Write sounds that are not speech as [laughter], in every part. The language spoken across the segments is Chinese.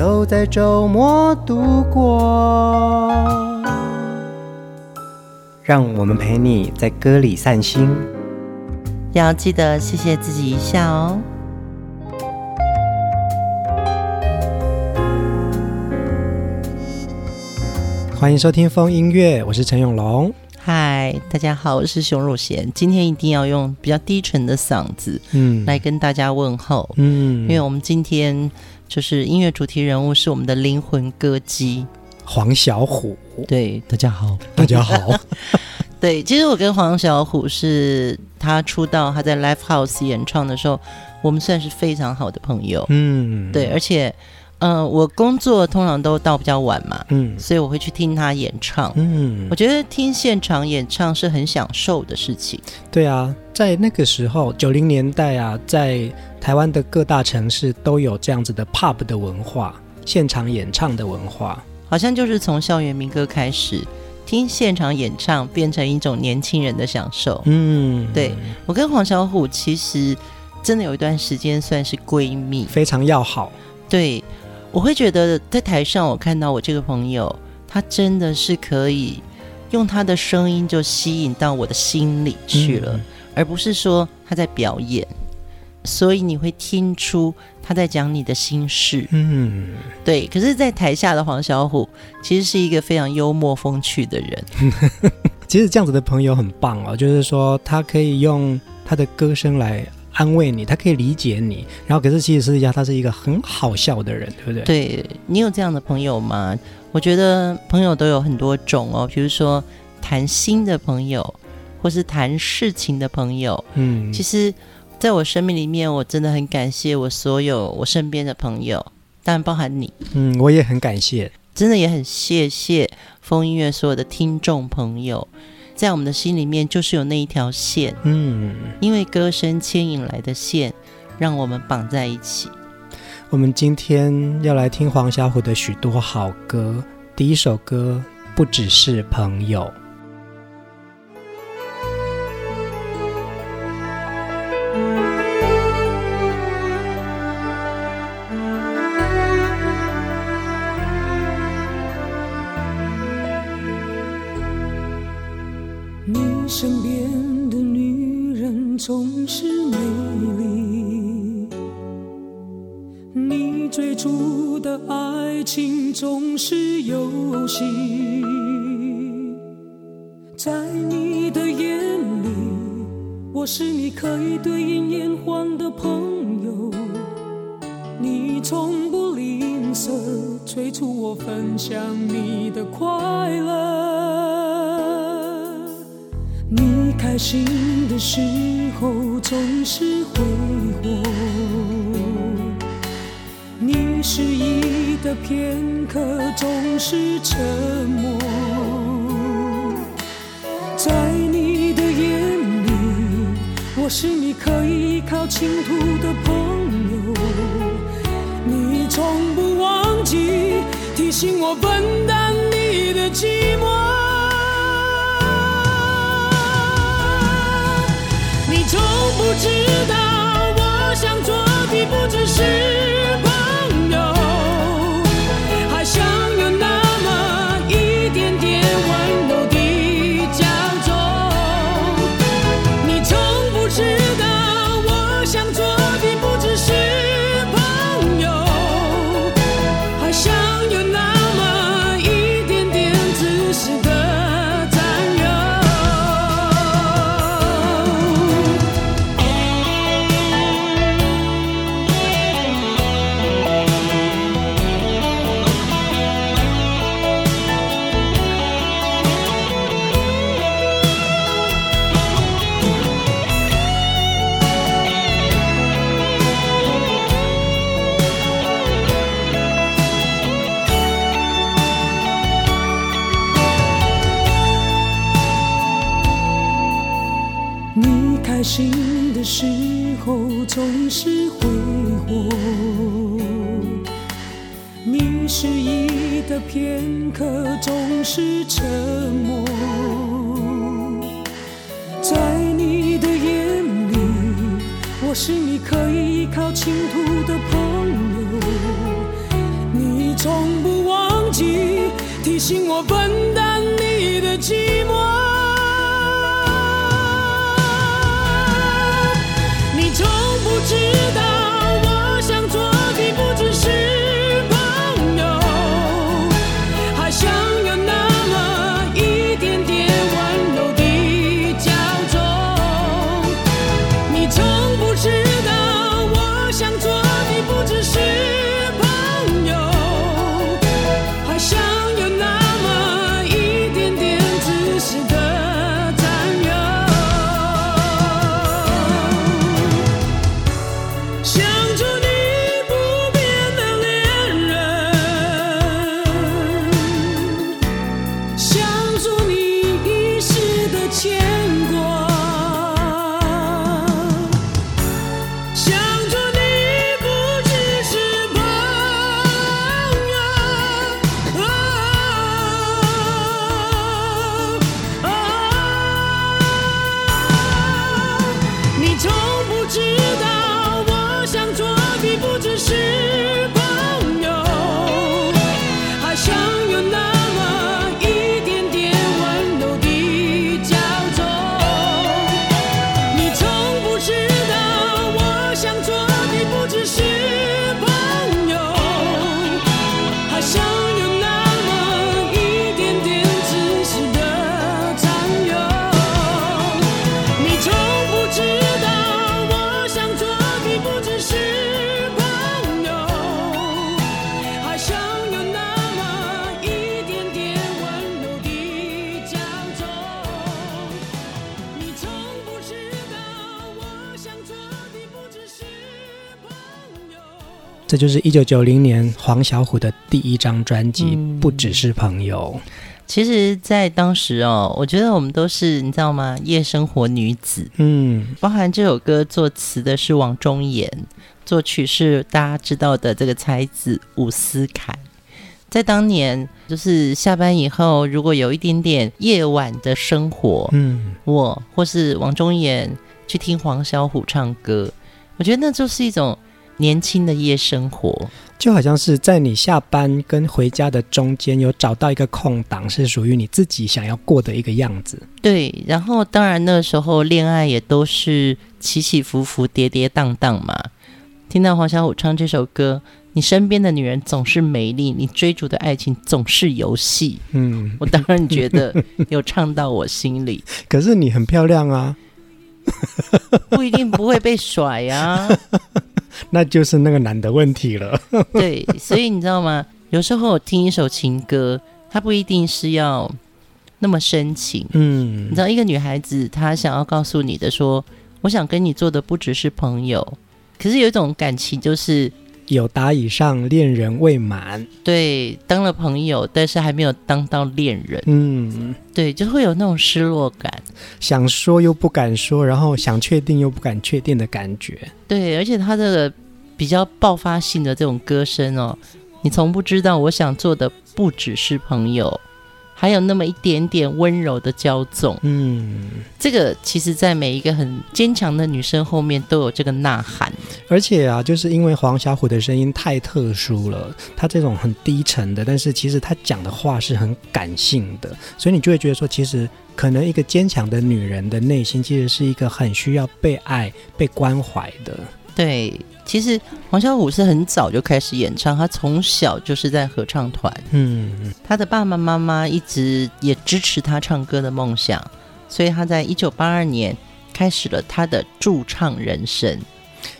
都在周末度过，让我们陪你在歌里散心，要记得谢谢自己一下哦。欢迎收听风音乐，我是陈永龙。嗨，大家好，我是熊汝贤。今天一定要用比较低沉的嗓子，嗯，来跟大家问候，嗯，因为我们今天。就是音乐主题人物是我们的灵魂歌姬黄小琥。对，大家好，[laughs] 大家好。[laughs] 对，其实我跟黄小琥是他出道，他在 Live House 演唱的时候，我们算是非常好的朋友。嗯，对，而且，嗯、呃，我工作通常都到比较晚嘛，嗯，所以我会去听他演唱。嗯，我觉得听现场演唱是很享受的事情。对啊，在那个时候，九零年代啊，在。台湾的各大城市都有这样子的 pub 的文化，现场演唱的文化，好像就是从校园民歌开始，听现场演唱变成一种年轻人的享受。嗯，对，我跟黄小虎其实真的有一段时间算是闺蜜，非常要好。对，我会觉得在台上我看到我这个朋友，他真的是可以用他的声音就吸引到我的心里去了，嗯、而不是说他在表演。所以你会听出他在讲你的心事，嗯，对。可是，在台下的黄小虎其实是一个非常幽默风趣的人。[laughs] 其实这样子的朋友很棒哦，就是说他可以用他的歌声来安慰你，他可以理解你。然后，可是其实私底下他是一个很好笑的人，对不对？对，你有这样的朋友吗？我觉得朋友都有很多种哦，比如说谈心的朋友，或是谈事情的朋友。嗯，其实。在我生命里面，我真的很感谢我所有我身边的朋友，当然包含你。嗯，我也很感谢，真的也很谢谢风音乐所有的听众朋友，在我们的心里面就是有那一条线，嗯，因为歌声牵引来的线，让我们绑在一起。我们今天要来听黄小琥的许多好歌，第一首歌不只是朋友。最初的爱情总是游戏，在你的眼里，我是你可以对饮言欢的朋友，你从不吝啬催促我分享你的快乐。你开心的时候总是片刻总是沉默。在你的眼里，我是你可以依靠倾吐的朋友，你从不忘记提醒我分担你的寂寞。你从不知道，我想做的不只。是。这就是一九九零年黄小琥的第一张专辑，嗯，不只是朋友。其实，在当时哦，我觉得我们都是你知道吗？夜生活女子，嗯，包含这首歌作词的是王中岩，作曲是大家知道的这个才子伍思凯。在当年，就是下班以后，如果有一点点夜晚的生活，嗯，我或是王中岩去听黄小琥唱歌，我觉得那就是一种。年轻的夜生活，就好像是在你下班跟回家的中间，有找到一个空档，是属于你自己想要过的一个样子。对，然后当然那时候恋爱也都是起起伏伏、跌跌宕宕嘛。听到黄小琥唱这首歌，你身边的女人总是美丽，你追逐的爱情总是游戏。嗯，我当然觉得有唱到我心里。[laughs] 可是你很漂亮啊，不一定不会被甩啊。[laughs] 那就是那个男的问题了。[laughs] 对，所以你知道吗？有时候我听一首情歌，它不一定是要那么深情。嗯，你知道，一个女孩子她想要告诉你的说，我想跟你做的不只是朋友，可是有一种感情就是。友达以上，恋人未满。对，当了朋友，但是还没有当到恋人。嗯，对，就会有那种失落感，想说又不敢说，然后想确定又不敢确定的感觉。对，而且他这个比较爆发性的这种歌声哦，你从不知道我想做的不只是朋友。还有那么一点点温柔的骄纵，嗯，这个其实，在每一个很坚强的女生后面都有这个呐喊。而且啊，就是因为黄小琥的声音太特殊了，她这种很低沉的，但是其实她讲的话是很感性的，所以你就会觉得说，其实可能一个坚强的女人的内心，其实是一个很需要被爱、被关怀的。对。其实黄小琥是很早就开始演唱，他从小就是在合唱团。嗯，他的爸爸妈妈一直也支持他唱歌的梦想，所以他在一九八二年开始了他的驻唱人生。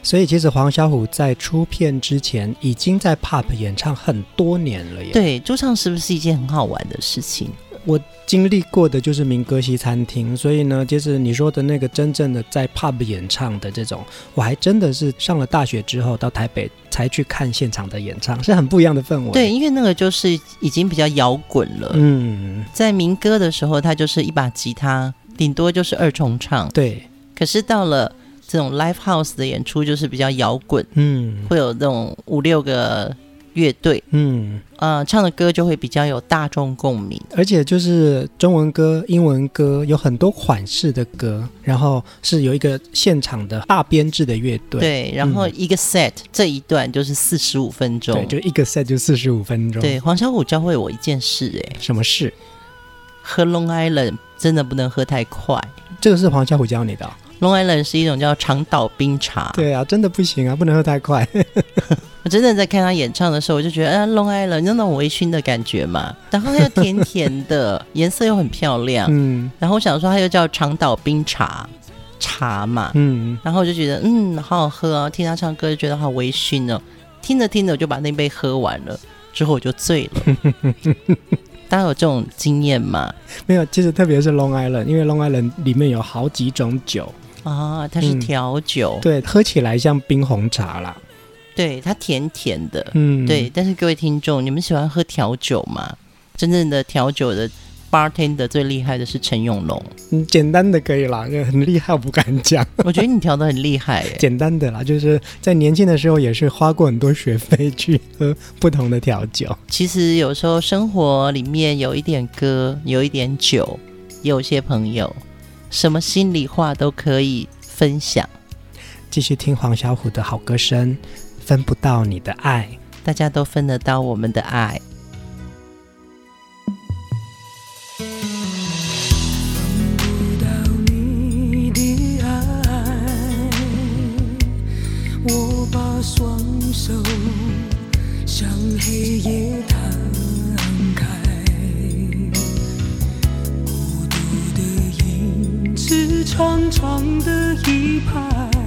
所以其实黄小琥在出片之前已经在 pop 演唱很多年了耶。对，驻唱是不是一件很好玩的事情？我经历过的就是民歌西餐厅，所以呢，就是你说的那个真正的在 pub 演唱的这种，我还真的是上了大学之后到台北才去看现场的演唱，是很不一样的氛围。对，因为那个就是已经比较摇滚了。嗯，在民歌的时候，它就是一把吉他，顶多就是二重唱。对，可是到了这种 live house 的演出，就是比较摇滚。嗯，会有那种五六个乐队，嗯，呃，唱的歌就会比较有大众共鸣，而且就是中文歌、英文歌有很多款式的歌，然后是有一个现场的大编制的乐队，对，然后一个 set、嗯、这一段就是四十五分钟，对，就一个 set 就四十五分钟。对，黄小虎教会我一件事，哎，什么事？喝 Long Island 真的不能喝太快，这个是黄小虎教你的、哦。Long Island 是一种叫长岛冰茶，对啊，真的不行啊，不能喝太快。我真的在看他演唱的时候，我就觉得，啊，Long Island 那种微醺的感觉嘛，然后又甜甜的，颜色又很漂亮，嗯，然后我想说，它又叫长岛冰茶茶嘛，嗯，然后我就觉得，嗯，好好喝啊，听他唱歌就觉得好微醺哦，听着听着我就把那杯喝完了，之后我就醉了。[laughs] 大家有这种经验吗？没有，其实特别是 Long Island，因为 Long Island 里面有好几种酒。啊，它是调酒，嗯，对，喝起来像冰红茶啦。对，它甜甜的，嗯，对。但是各位听众，你们喜欢喝调酒吗？真正的调酒的 bartender 最厉害的是陈永龙。嗯，简单的可以啦，很厉害我不敢讲。我觉得你调的很厉害耶。[laughs] 简单的啦，就是在年轻的时候也是花过很多学费去喝不同的调酒。其实有时候生活里面有一点歌，有一点酒，有些朋友，什么心里话都可以分享。继续听黄小琥的好歌声。分不到你的爱，大家都分得到我们的爱。分不到你的爱，我把双手向黑夜摊开，孤独的影子长长的一排。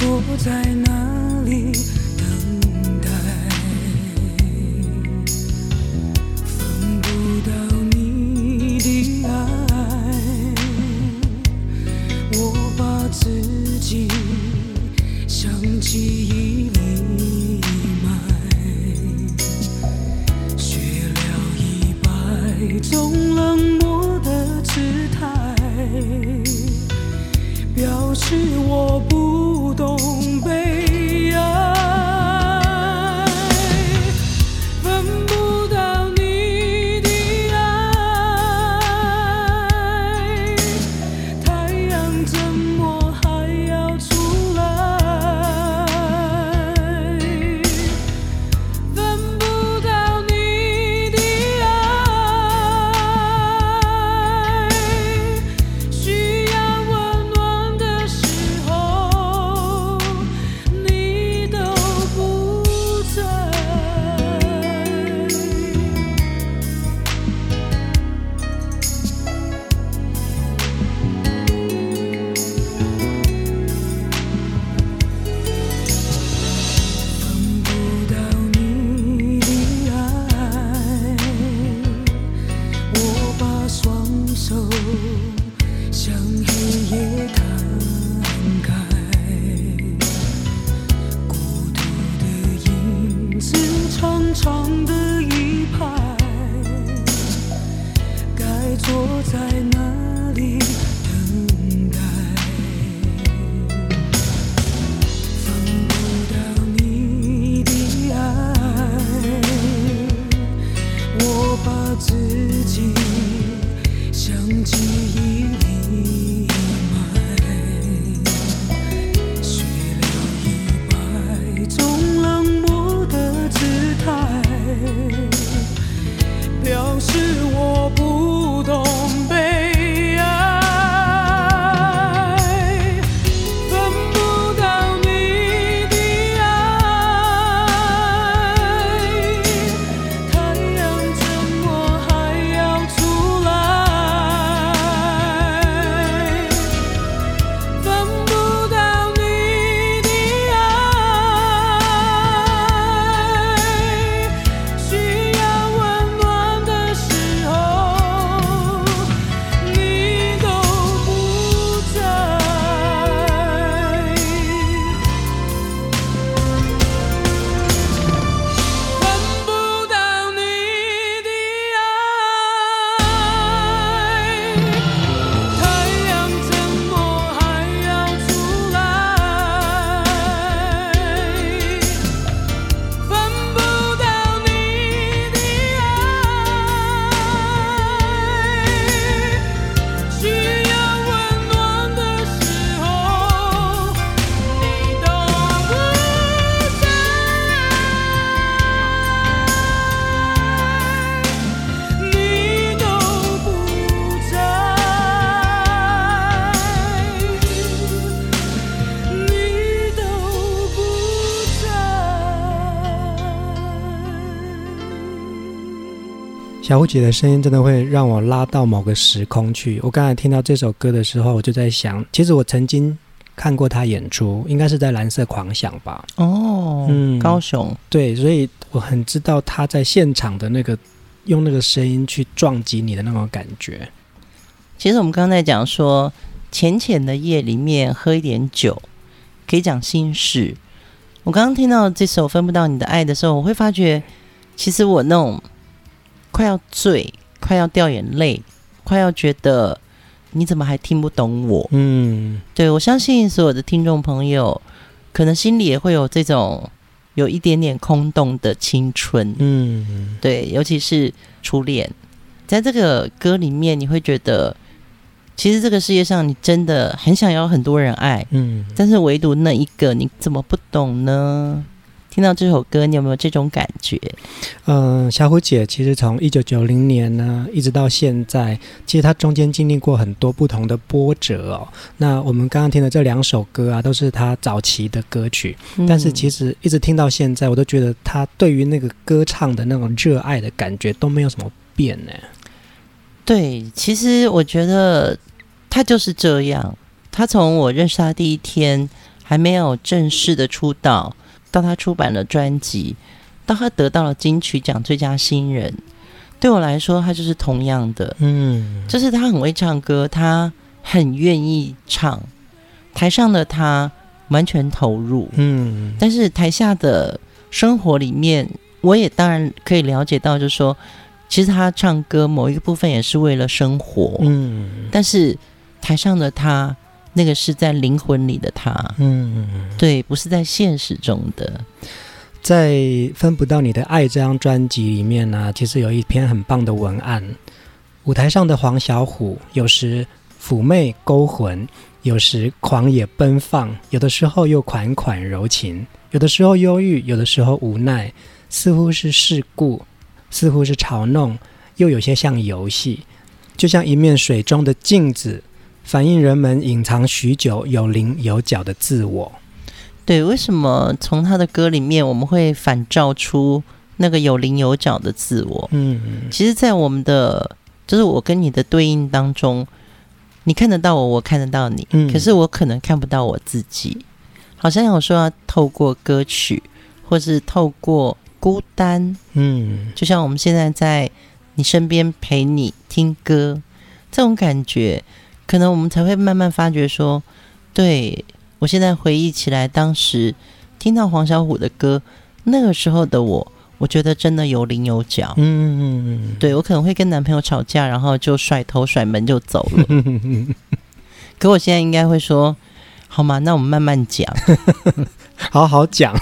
坐在那里等待，分不到你的爱，我把自己想起小虎姐的声音真的会让我拉到某个时空去。我刚才听到这首歌的时候，我就在想，其实我曾经看过她演出，应该是在蓝色狂想吧？哦，嗯，高雄，对，所以我很知道她在现场的那个用那个声音去撞击你的那种感觉。其实我们刚才讲说，浅浅的夜里面喝一点酒，可以讲心事。我刚刚听到这首《分不到你的爱》的时候，我会发觉，其实我那种。快要醉，快要掉眼泪，快要觉得你怎么还听不懂我？嗯，对，我相信所有的听众朋友，可能心里也会有这种有一点点空洞的青春。嗯，对，尤其是初恋，在这个歌里面，你会觉得，其实这个世界上你真的很想要很多人爱，嗯，但是唯独那一个，你怎么不懂呢？听到这首歌，你有没有这种感觉？嗯、呃，小虎姐其实从一九九零年呢，一直到现在，其实她中间经历过很多不同的波折哦。那我们刚刚听的这两首歌啊，都是她早期的歌曲，嗯、但是其实一直听到现在，我都觉得她对于那个歌唱的那种热爱的感觉都没有什么变呢。对，其实我觉得她就是这样。她从我认识她第一天，还没有正式的出道。到他出版了专辑，到他得到了金曲奖最佳新人，对我来说，他就是同样的，嗯，就是他很会唱歌，他很愿意唱，台上的他完全投入，嗯，但是台下的生活里面，我也当然可以了解到，就是说，其实他唱歌某一个部分也是为了生活，嗯，但是台上的他。那个是在灵魂里的他，嗯，对，不是在现实中的。在《分不到你的爱》这张专辑里面呢、啊，其实有一篇很棒的文案。舞台上的黄小琥，有时妩媚勾魂，有时狂野奔放，有的时候又款款柔情，有的时候忧郁，有的时候无奈，似乎是世故，似乎是嘲弄，又有些像游戏，就像一面水中的镜子。反映人们隐藏许久、有棱有角的自我。对，为什么从他的歌里面我们会反照出那个有棱有角的自我？嗯，其实，在我们的就是我跟你的对应当中，你看得到我，我看得到你，嗯，可是我可能看不到我自己。好像有说要透过歌曲，或是透过孤单，嗯，就像我们现在在你身边陪你听歌，这种感觉。可能我们才会慢慢发觉说，对，我现在回忆起来，当时听到黄小琥的歌，那个时候的我，我觉得真的有棱有角。嗯嗯嗯，对，我可能会跟男朋友吵架，然后就甩头甩门就走了。[laughs] 可我现在应该会说，好吗？那我们慢慢讲，[laughs] 好好讲。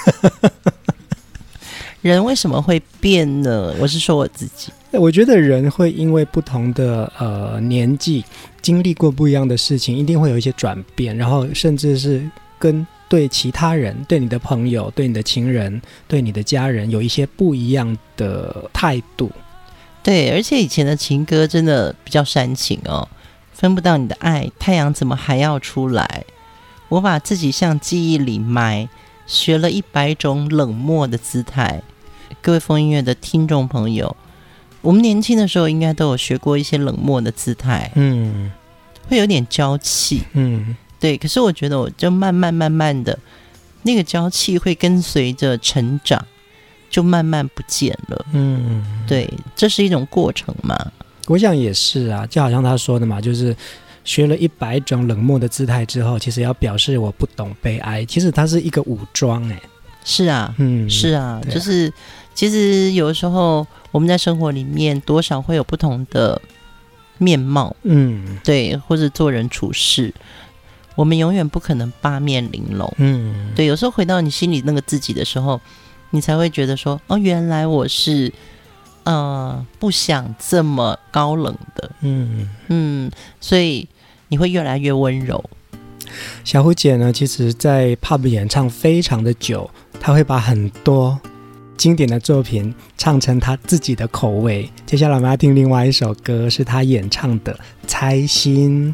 人为什么会变呢？我是说我自己。我觉得人会因为不同的呃年纪，经历过不一样的事情，一定会有一些转变，然后甚至是跟对其他人、对你的朋友、对你的情人、对你的家人有一些不一样的态度。对，而且以前的情歌真的比较煽情哦，分不到你的爱，太阳怎么还要出来？我把自己向记忆里埋，学了一百种冷漠的姿态。各位风音乐的听众朋友。我们年轻的时候应该都有学过一些冷漠的姿态，嗯，会有点娇气，嗯，对。可是我觉得，我就慢慢慢慢的，那个娇气会跟随着成长，就慢慢不见了，嗯，对，这是一种过程嘛。我想也是啊，就好像他说的嘛，就是学了一百种冷漠的姿态之后，其实要表示我不懂悲哀，其实它是一个武装，哎，是啊，嗯，是啊，啊。就是其实有的时候。我们在生活里面多少会有不同的面貌，嗯，对，或者做人处事，我们永远不可能八面玲珑，嗯，对。有时候回到你心里那个自己的时候，你才会觉得说，哦，原来我是呃不想这么高冷的，嗯。嗯，所以你会越来越温柔。小虎姐呢，其实在 pub 演唱非常的久，她会把很多。经典的作品唱成她自己的口味。接下来我们要听另外一首歌，是她演唱的《猜心》。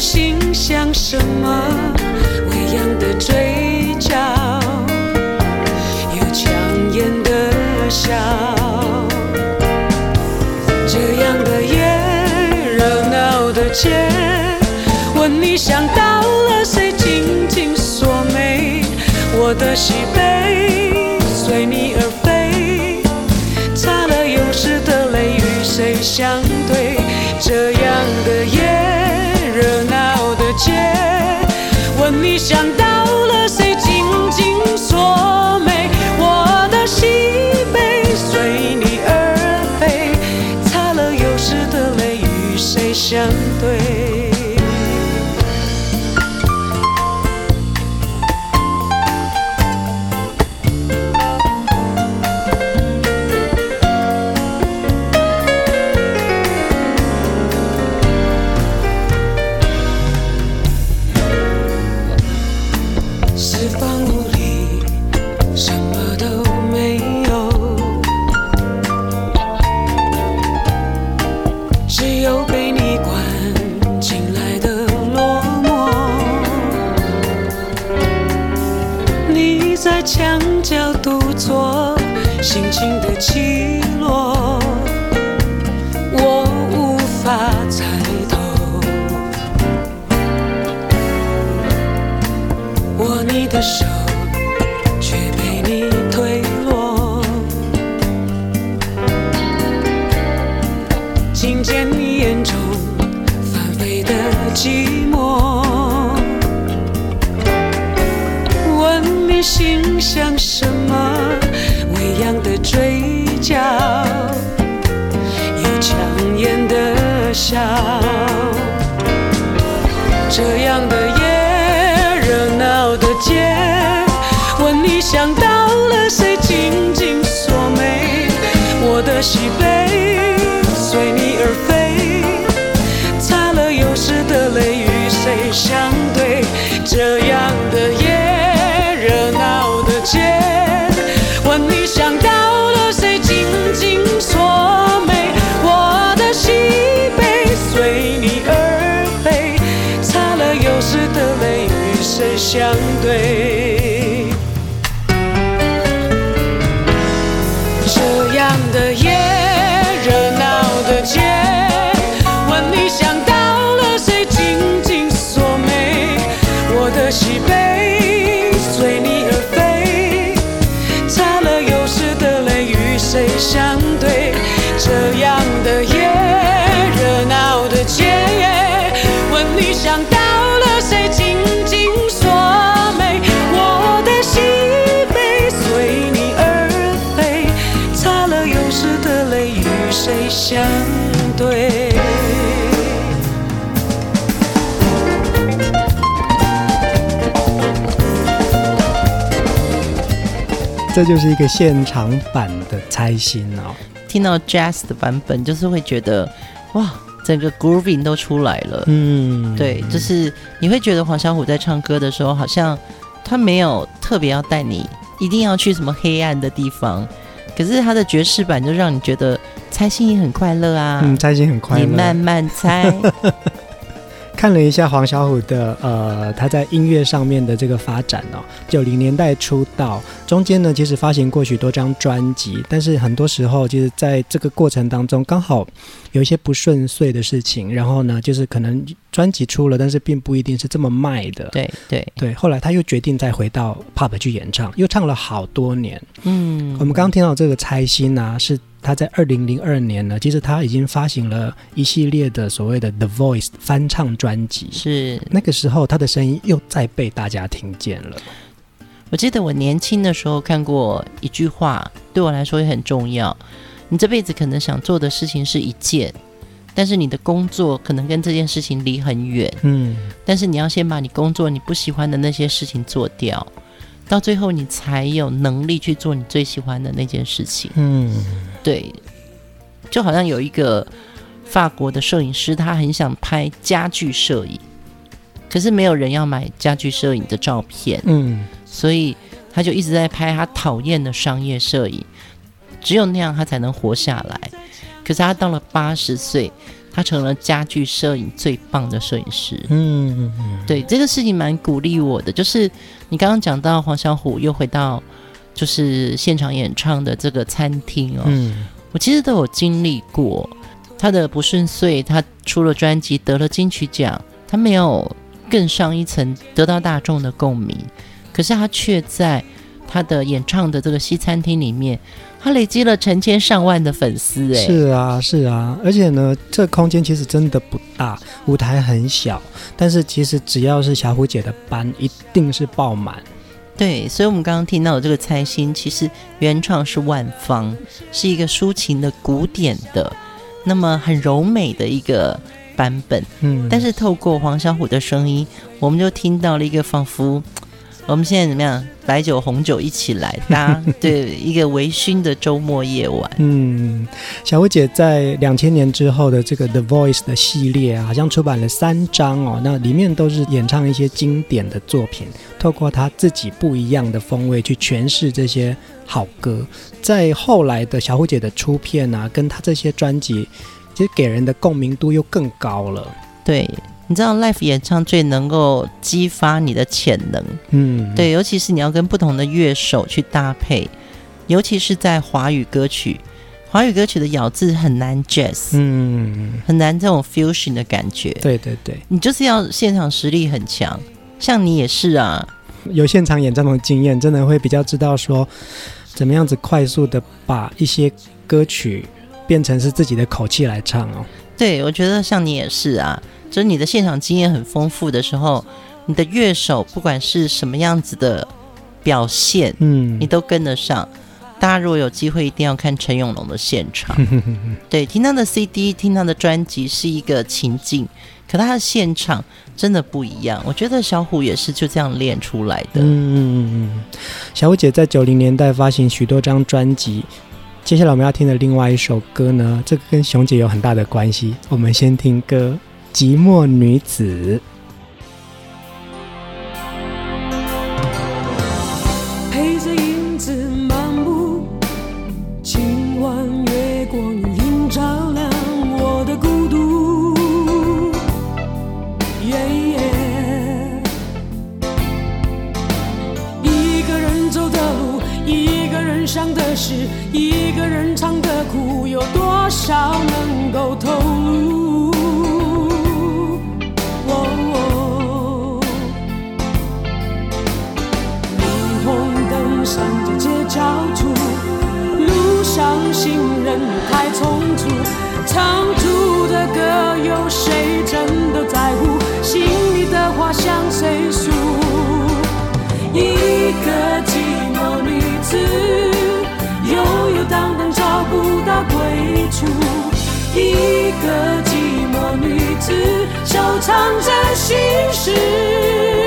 心想什么，微扬的嘴角，有强颜的笑，这样的夜，热闹的街，问你想到了谁，紧紧锁眉，我的喜悲的手，却被你推落。听见你眼中翻飞的寂寞，问你心想什么，微扬的嘴角，有强颜的笑。这就是一个现场版的猜心哦。听到 Jazz 的版本，就是会觉得哇，整个 grooving 都出来了。嗯，对，就是你会觉得黄小琥在唱歌的时候，好像他没有特别要带你一定要去什么黑暗的地方，可是他的爵士版就让你觉得猜心也很快乐啊。嗯，猜心很快乐。你慢慢猜。[laughs] 看了一下黄小琥的呃，他在音乐上面的这个发展哦，九零年代出道，中间呢其实发行过许多张专辑，但是很多时候就是在这个过程当中，刚好有一些不顺遂的事情，然后呢就是可能专辑出了，但是并不一定是这么卖的。对对对，后来他又决定再回到 pub 去演唱，又唱了好多年。嗯，我们刚刚听到这个猜心啊，是。他在二零零二年呢，其实他已经发行了一系列的所谓的 The Voice 翻唱专辑，是那个时候他的声音又再被大家听见了。我记得我年轻的时候看过一句话，对我来说也很重要。你这辈子可能想做的事情是一件，但是你的工作可能跟这件事情离很远，嗯，但是你要先把你工作你不喜欢的那些事情做掉，到最后你才有能力去做你最喜欢的那件事情。嗯，对，就好像有一个法国的摄影师，他很想拍家具摄影，可是没有人要买家具摄影的照片，嗯，所以他就一直在拍他讨厌的商业摄影，只有那样他才能活下来。可是他到了八十岁，他成了家具摄影最棒的摄影师。嗯嗯，对，这个事情蛮鼓励我的。就是你刚刚讲到黄小琥又回到就是现场演唱的这个餐厅哦，嗯，我其实都有经历过他的不顺遂，他出了专辑得了金曲奖，他没有更上一层得到大众的共鸣，可是他却在他的演唱的这个西餐厅里面。他累积了成千上万的粉丝，哎，是啊，是啊，而且呢，这空间其实真的不大，舞台很小，但是其实只要是小虎姐的班，一定是爆满。对，所以我们刚刚听到的这个《猜心》，其实原创是万芳，是一个抒情的、古典的，那么很柔美的一个版本。嗯，但是透过黄小虎的声音，我们就听到了一个仿佛。我们现在怎么样？白酒、红酒一起来搭，[laughs] 对，一个微醺的周末夜晚。嗯，小琥姐在两千年之后的这个 The Voice 的系列啊，好像出版了三张哦，那里面都是演唱一些经典的作品，透过她自己不一样的风味去诠释这些好歌。在后来的小琥姐的出片啊，跟她这些专辑，其实给人的共鸣度又更高了。对。你知道 live 演唱最能够激发你的潜能，嗯，对，尤其是你要跟不同的乐手去搭配，尤其是在华语歌曲，华语歌曲的咬字很难 jazz，嗯，很难这种 fusion 的感觉，对对对，你就是要现场实力很强，像你也是啊，有现场演唱的经验，真的会比较知道说怎么样子快速的把一些歌曲变成是自己的口气来唱哦，对，我觉得像你也是啊。就是你的现场经验很丰富的时候，你的乐手不管是什么样子的表现，嗯，你都跟得上。大家如果有机会，一定要看陈永龙的现场。[laughs] 对，听他的 CD，听他的专辑是一个情境，可他的现场真的不一样。我觉得小虎也是就这样练出来的。嗯嗯嗯嗯，小虎姐在九零年代发行许多张专辑。接下来我们要听的另外一首歌呢，这个跟熊姐有很大的关系。我们先听歌。寂寞女子，陪着影子漫步，今晚月光映照亮我的孤独。Yeah, 一个人走的路，一个人想的事，一个人唱的苦，有多少能够透谁真的在乎？心里的话向谁诉？一个寂寞女子，悠悠荡荡找不到归处。一个寂寞女子，收藏着心事。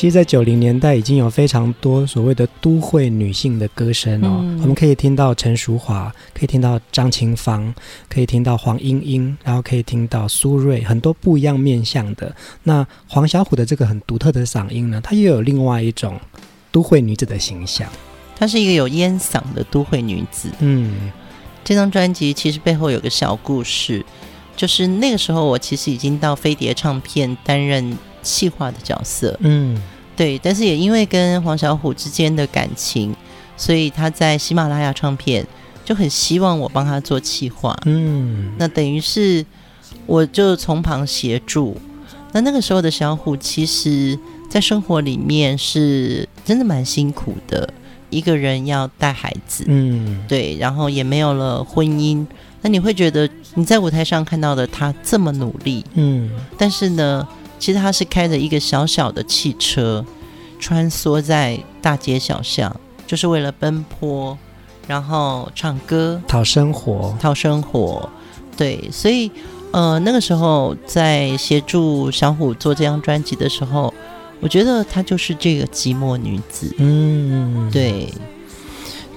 其实，在九零年代已经有非常多所谓的都会女性的歌声哦，嗯、我们可以听到陈淑华，可以听到张清芳，可以听到黄莺莺，然后可以听到苏芮，很多不一样面向的。那黄小琥的这个很独特的嗓音呢，她又有另外一种都会女子的形象，她是一个有烟嗓的都会女子。嗯，这张专辑其实背后有个小故事，就是那个时候我其实已经到飞碟唱片担任。企划的角色，嗯，对，但是也因为跟黄小琥之间的感情，所以他在喜马拉雅唱片就很希望我帮他做企划，嗯，那等于是我就从旁协助。那那个时候的小虎，其实在生活里面是真的蛮辛苦的，一个人要带孩子，嗯，对，然后也没有了婚姻。那你会觉得你在舞台上看到的他这么努力，嗯，但是呢，其实他是开着一个小小的汽车，穿梭在大街小巷，就是为了奔波，然后唱歌讨生活，讨生活。对，所以呃，那个时候在协助小虎做这张专辑的时候，我觉得她就是这个寂寞女子。嗯，对。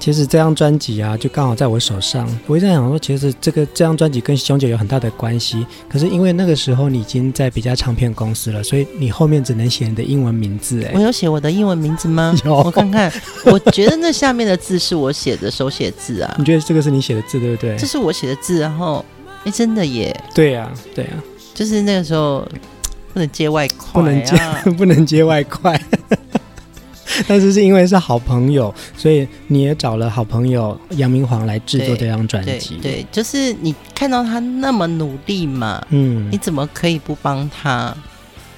其实这张专辑啊，就刚好在我手上。我一直在想说，其实这个这张专辑跟熊姐有很大的关系。可是因为那个时候你已经在别家唱片公司了，所以你后面只能写你的英文名字。哎，我有写我的英文名字吗？[laughs] 有，我看看。我觉得那下面的字是我写的手写字啊。你觉得这个是你写的字，对不对？这是我写的字，然后，哎，真的耶。对呀、啊，对呀、啊，就是那个时候 [laughs] 不能接外快、啊，不能接，不能接外快。但是是因为是好朋友，所以你也找了好朋友杨明煌来制作这张专辑。对，对，就是你看到他那么努力嘛，嗯，你怎么可以不帮他？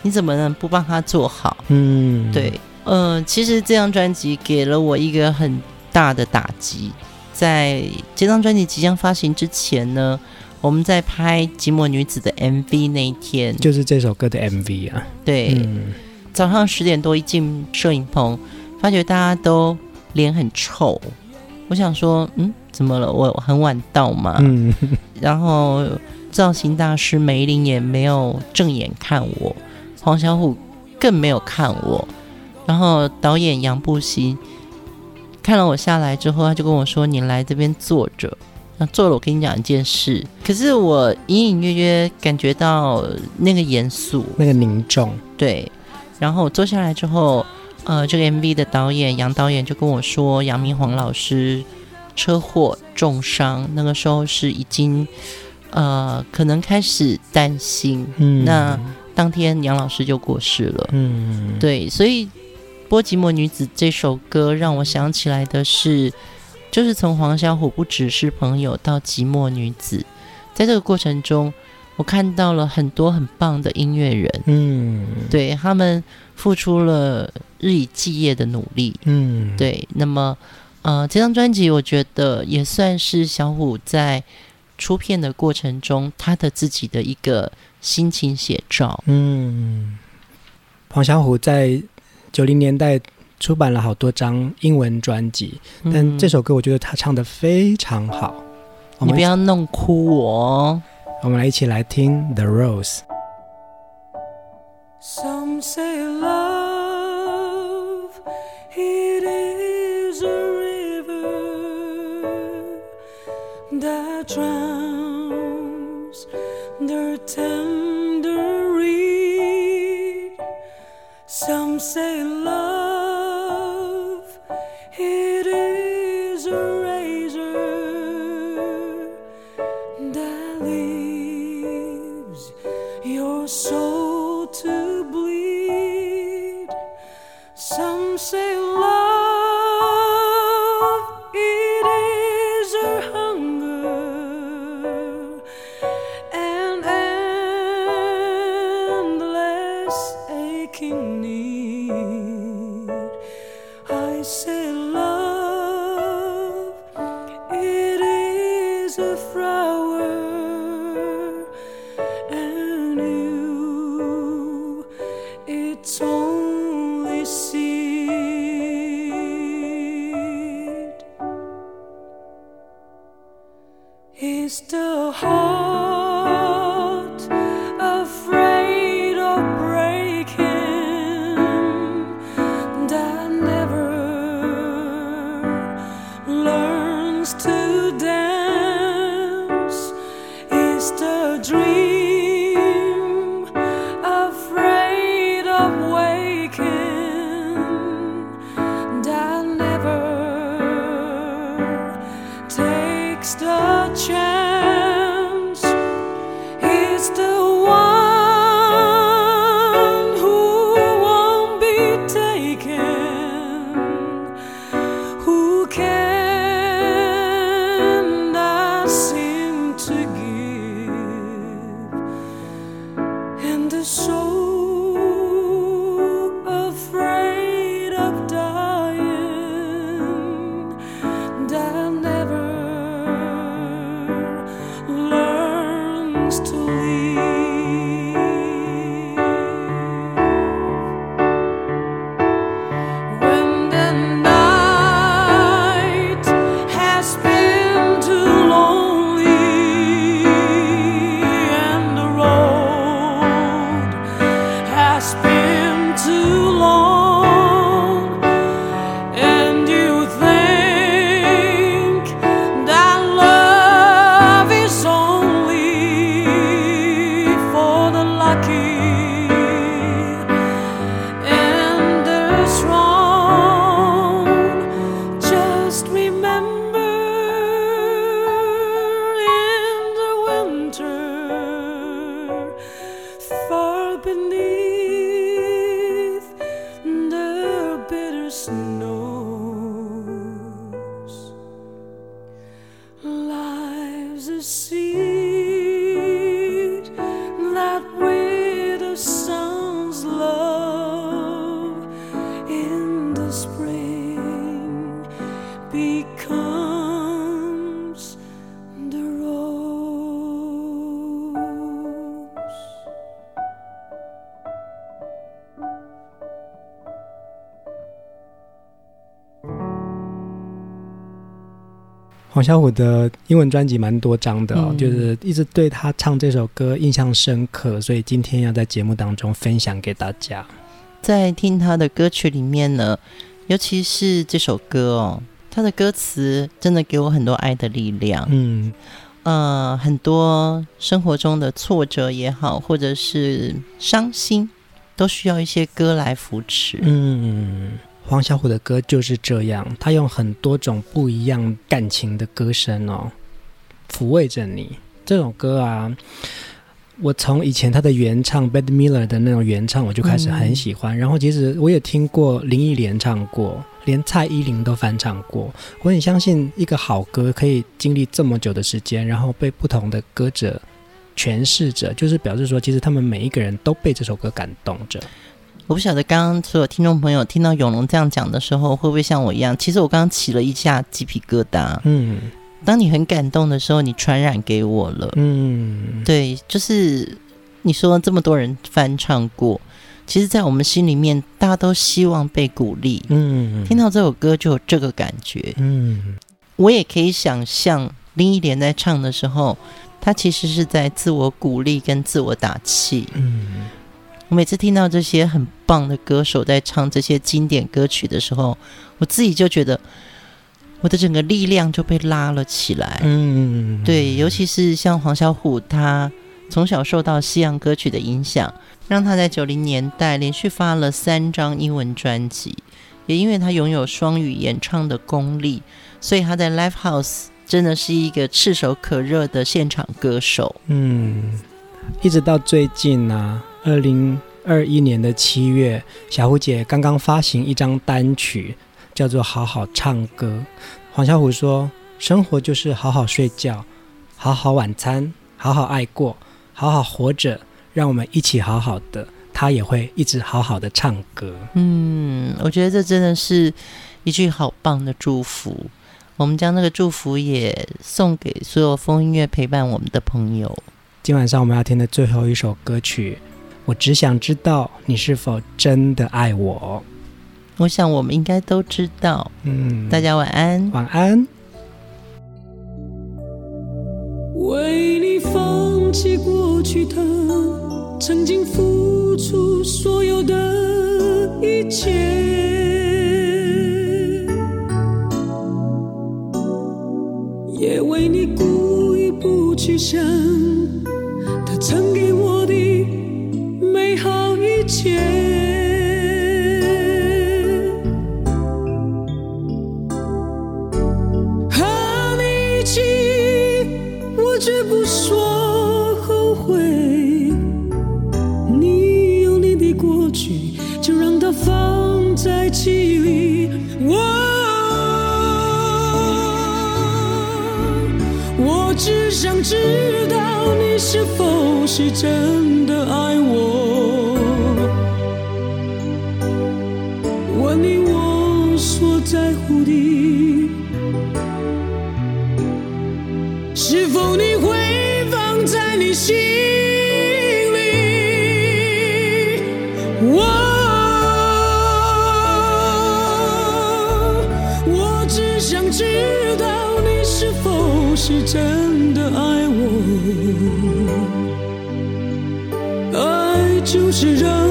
你怎么能不帮他做好？嗯，对，呃，其实这张专辑给了我一个很大的打击。在这张专辑即将发行之前呢，我们在拍《寂寞女子》的 MV 那一天，就是这首歌的 MV 啊。对。嗯早上十点多一进摄影棚，发觉大家都脸很臭。我想说，嗯，怎么了？我很晚到嘛。嗯。然后造型大师梅林也没有正眼看我，黄小琥更没有看我。然后导演杨步熙看了我下来之后，他就跟我说：“你来这边坐着。”那坐了，我跟你讲一件事。可是我隐隐约约感觉到那个严肃，那个凝重，对。然后我坐下来之后，呃，这个 MV 的导演杨导演就跟我说，杨明煌老师车祸重伤，那个时候是已经呃可能开始担心。嗯，那当天杨老师就过世了。嗯，对，所以《波吉莫女子》这首歌让我想起来的是，就是从黄小琥不只是朋友到寂寞女子，在这个过程中。我看到了很多很棒的音乐人，嗯，对，他们付出了日以继夜的努力，嗯，对。那么，呃，这张专辑我觉得也算是小虎在出片的过程中，他的自己的一个心情写照。嗯，黄小虎在九零年代出版了好多张英文专辑，但这首歌我觉得他唱的非常好。你不要弄哭我哦。我们来一起来听《The Rose》。Some say love, it is a river that drowns Dream 黄小琥的英文专辑蛮多张的哦，嗯就是一直对他唱这首歌印象深刻，所以今天要在节目当中分享给大家。在听他的歌曲里面呢，尤其是这首歌哦，他的歌词真的给我很多爱的力量。嗯，呃，很多生活中的挫折也好，或者是伤心，都需要一些歌来扶持。嗯，黄小琥的歌就是这样，他用很多种不一样感情的歌声哦，抚慰着你。这种歌啊，我从以前他的原唱 Bette Midler 的那种原唱，我就开始很喜欢。然后其实我也听过林忆莲唱过，连蔡依林都翻唱过。我很相信一个好歌可以经历这么久的时间，然后被不同的歌者诠释着，就是表示说，其实他们每一个人都被这首歌感动着。我不晓得刚刚所有听众朋友听到永龙这样讲的时候，会不会像我一样？其实我刚刚起了一下鸡皮疙瘩。嗯当你很感动的时候，你传染给我了。嗯，对，就是你说这么多人翻唱过，其实，在我们心里面，大家都希望被鼓励。嗯，听到这首歌就有这个感觉。嗯我也可以想象林忆莲在唱的时候，她其实是在自我鼓励跟自我打气。嗯我每次听到这些很棒的歌手在唱这些经典歌曲的时候，我自己就觉得我的整个力量就被拉了起来。嗯，对，尤其是像黄小琥，他从小受到西洋歌曲的影响，让他在九零年代连续发了三张英文专辑。也因为他拥有双语演唱的功力，所以他在 Live House 真的是一个炙手可热的现场歌手。嗯，一直到最近呢、啊，二零二一年的七月，小虎姐刚刚发行一张单曲，叫做《好好唱歌》。黄小虎说：“生活就是好好睡觉，好好晚餐，好好爱过，好好活着，让我们一起好好的。”他也会一直好好的唱歌。嗯，我觉得这真的是一句好棒的祝福。我们将那个祝福也送给所有风音乐陪伴我们的朋友。今晚上我们要听的最后一首歌曲，我只想知道你是否真的爱我。我想我们应该都知道。嗯，大家晚安，晚安。为你放弃过去的，曾经付出所有的一切，也为你故意不去想他曾给我和你一起我绝不说后悔你有你的过去就让它放在记忆里。我只想知道你是否是真的爱心里？我我只想知道你是否是真的爱我。爱就是让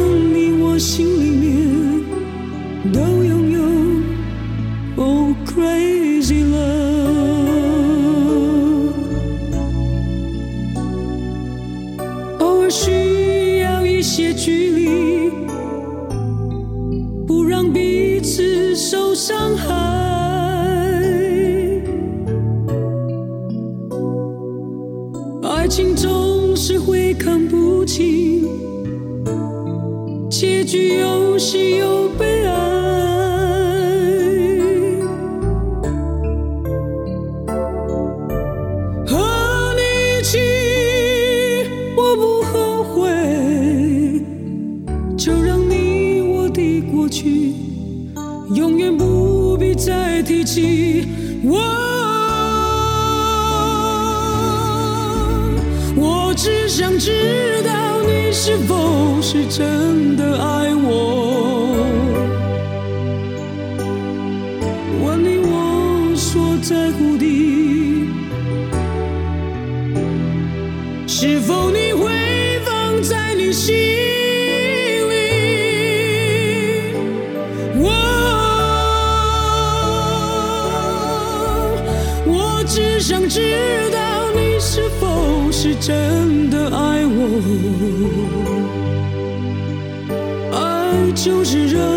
是否你会放在你心里？我我只想知道你是否是真的爱我。爱就是热。